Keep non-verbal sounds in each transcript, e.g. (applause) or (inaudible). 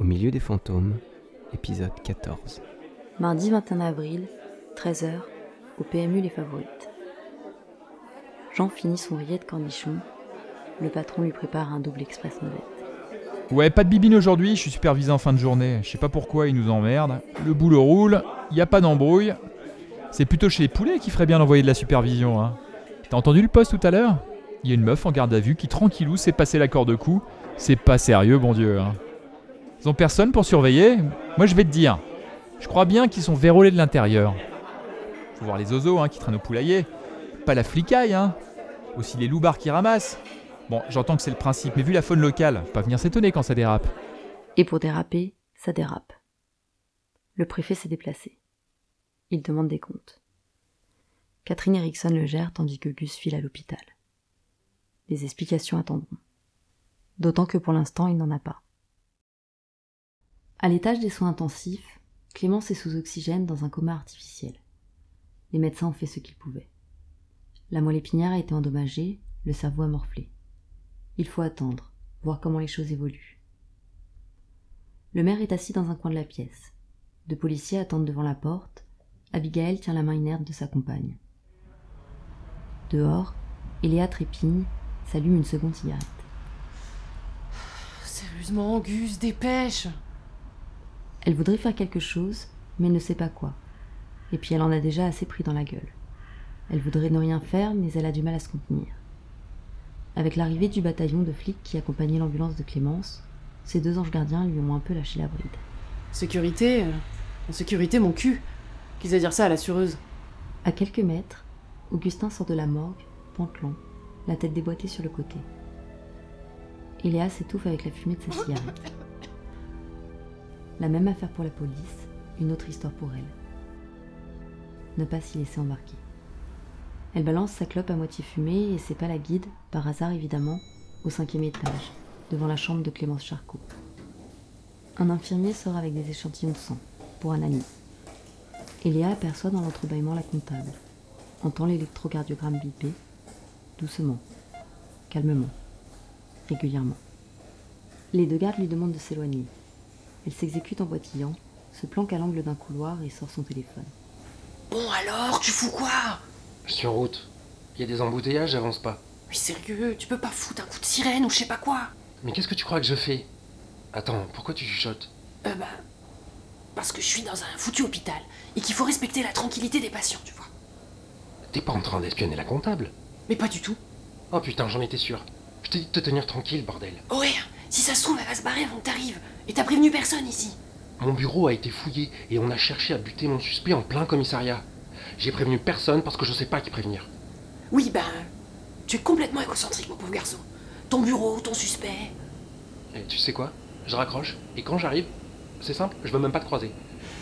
Au milieu des fantômes, épisode 14. Mardi 21 avril, 13h, au PMU Les Favorites. Jean finit son rillet de cornichon. Le patron lui prépare un double express navette. Ouais, pas de bibine aujourd'hui, je suis supervisé en fin de journée. Je sais pas pourquoi ils nous emmerdent. Le boulot roule, y a pas d'embrouille. C'est plutôt chez les poulets qu'il ferait bien d'envoyer de la supervision, hein. T'as entendu le poste tout à l'heure? Il y a une meuf en garde à vue qui tranquillou s'est passé l'accord de coup. C'est pas sérieux, bon Dieu. Hein. Ils ont personne pour surveiller Moi je vais te dire. Je crois bien qu'ils sont vérolés de l'intérieur. Faut voir les oiseaux hein, qui traînent au poulailler. Pas la flicaille, hein. Aussi les loupards qui ramassent. Bon, j'entends que c'est le principe, mais vu la faune locale, pas venir s'étonner quand ça dérape. Et pour déraper, ça dérape. Le préfet s'est déplacé. Il demande des comptes. Catherine Erickson le gère tandis que Gus file à l'hôpital. Les explications attendront. D'autant que pour l'instant, il n'en a pas. À l'étage des soins intensifs, Clémence est sous oxygène dans un coma artificiel. Les médecins ont fait ce qu'ils pouvaient. La moelle épinière a été endommagée, le cerveau a morflé. Il faut attendre, voir comment les choses évoluent. Le maire est assis dans un coin de la pièce. Deux policiers attendent devant la porte. Abigail tient la main inerte de sa compagne. Dehors, Eléa trépigne, s'allume une seconde cigarette. Sérieusement, Gus, dépêche Elle voudrait faire quelque chose, mais ne sait pas quoi. Et puis elle en a déjà assez pris dans la gueule. Elle voudrait ne rien faire, mais elle a du mal à se contenir. Avec l'arrivée du bataillon de flics qui accompagnait l'ambulance de Clémence, ces deux anges gardiens lui ont un peu lâché la bride. Sécurité euh, En sécurité, mon cul Qu'ils aient dire ça à la sureuse. À quelques mètres, Augustin sort de la morgue, pantelant, la tête déboîtée sur le côté. Eléa s'étouffe avec la fumée de sa cigarette. (laughs) La même affaire pour la police, une autre histoire pour elle. Ne pas s'y laisser embarquer. Elle balance sa clope à moitié fumée et c'est pas la guide, par hasard évidemment, au cinquième étage, devant la chambre de Clémence Charcot. Un infirmier sort avec des échantillons de sang, pour ami. Eléa aperçoit dans l'entrebâillement la comptable, entend l'électrocardiogramme biper, doucement, calmement, régulièrement. Les deux gardes lui demandent de s'éloigner. Elle s'exécute en boitillant, se planque à l'angle d'un couloir et sort son téléphone. Bon alors, tu fous quoi? Je suis en route. Il y a des embouteillages, j'avance pas. Mais sérieux, tu peux pas foutre un coup de sirène ou je sais pas quoi Mais qu'est-ce que tu crois que je fais? Attends, pourquoi tu chuchotes? Euh bah... Parce que je suis dans un foutu hôpital et qu'il faut respecter la tranquillité des patients, tu vois. T'es pas en train d'espionner la comptable? Mais pas du tout. Oh putain, j'en étais sûr. Je t'ai dit de te tenir tranquille, bordel. Oh ouais, si ça se trouve, elle va se barrer avant que t'arrives. Et t'as prévenu personne ici. Mon bureau a été fouillé et on a cherché à buter mon suspect en plein commissariat. J'ai prévenu personne parce que je sais pas qui prévenir. Oui, ben... Tu es complètement égocentrique, mon pauvre garçon. Ton bureau, ton suspect... Et tu sais quoi? Je raccroche et quand j'arrive, c'est simple, je veux même pas te croiser.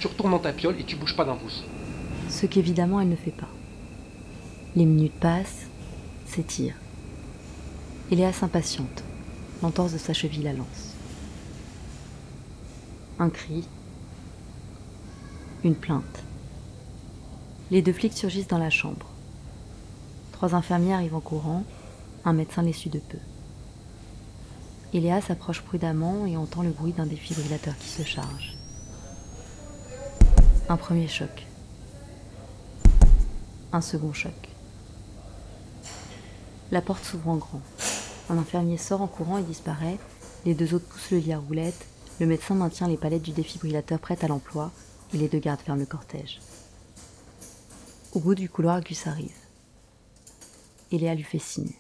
Tu retournes dans ta piole et tu bouges pas d'un pouce. Ce qu'évidemment elle ne fait pas. Les minutes passent, s'étirent. Eléa s'impatiente. L'entorse de sa cheville la lance. Un cri. Une plainte. Les deux flics surgissent dans la chambre. Trois infirmiers arrivent en courant, un médecin les suit de peu. Eléa s'approche prudemment et entend le bruit d'un défibrillateur qui se charge. Un premier choc. Un second choc. La porte s'ouvre en grand. Un infirmier sort en courant et disparaît. Les deux autres poussent le lit à roulettes. Le médecin maintient les palettes du défibrillateur prêtes à l'emploi et les deux gardes ferment le cortège. Au bout du couloir, Gus arrive. Eléa lui fait signe.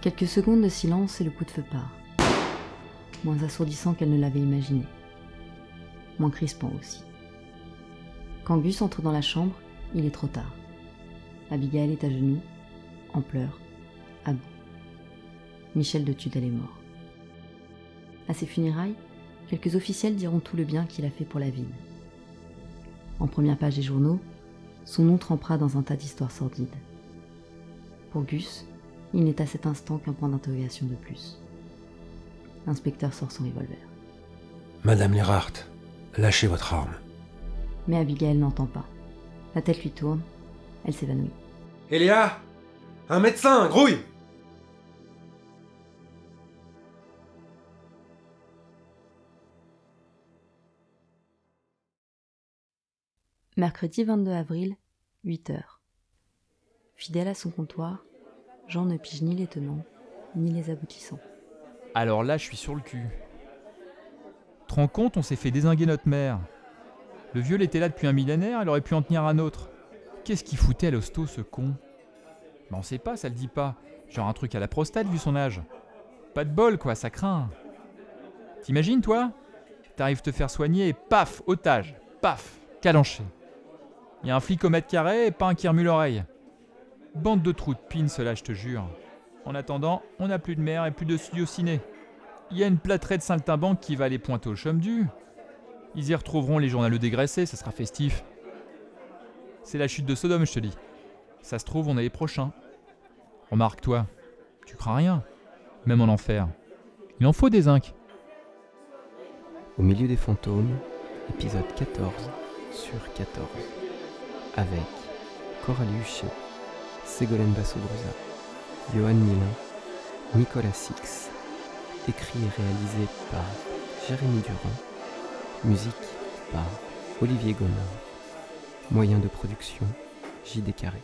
Quelques secondes de silence et le coup de feu part. Moins assourdissant qu'elle ne l'avait imaginé. Moins crispant aussi. Quand Gus entre dans la chambre, il est trop tard. Abigail est à genoux, en pleurs, à bout. Michel de Tudel est mort. À ses funérailles, quelques officiels diront tout le bien qu'il a fait pour la ville. En première page des journaux, son nom trempera dans un tas d'histoires sordides. Pour Gus, il n'est à cet instant qu'un point d'interrogation de plus. L'inspecteur sort son revolver. Madame Lerhart, lâchez votre arme. Mais Abigail n'entend pas. La tête lui tourne, elle s'évanouit. Elia Un médecin, grouille Mercredi 22 avril, 8h. Fidèle à son comptoir, Jean ne pige ni les tenants, ni les aboutissants. Alors là, je suis sur le cul. Te compte, on s'est fait désinguer notre mère. Le vieux, il était là depuis un millénaire, il aurait pu en tenir un autre. Qu'est-ce qu'il foutait à l'hosto, ce con? Bah on sait pas, ça le dit pas. Genre un truc à la prostate vu son âge. Pas de bol, quoi, ça craint. T'imagines, toi? T'arrives te faire soigner paf, otage, paf, calanché. Y a un flic au mètre carré et pas un qui remue l'oreille. Bande de trous de pin, cela, je te jure. En attendant, on n'a plus de mer et plus de studio ciné. Il y a une plâtrée de saltimbanque qui va les pointer au chum du. Ils y retrouveront les journaux dégraissés, ça sera festif. C'est la chute de Sodome, je te dis. Ça se trouve, on est les prochains. Remarque-toi, tu crains rien, même en enfer. Il en faut des zincs. Au milieu des fantômes, épisode 14 sur 14. Avec Coralie Huchet, Ségolène Bassodroza, Johan Milin, Nicolas Six. Écrit et réalisé par Jérémy Durand. Musique par Olivier Gonard. Moyen de production JD Carré.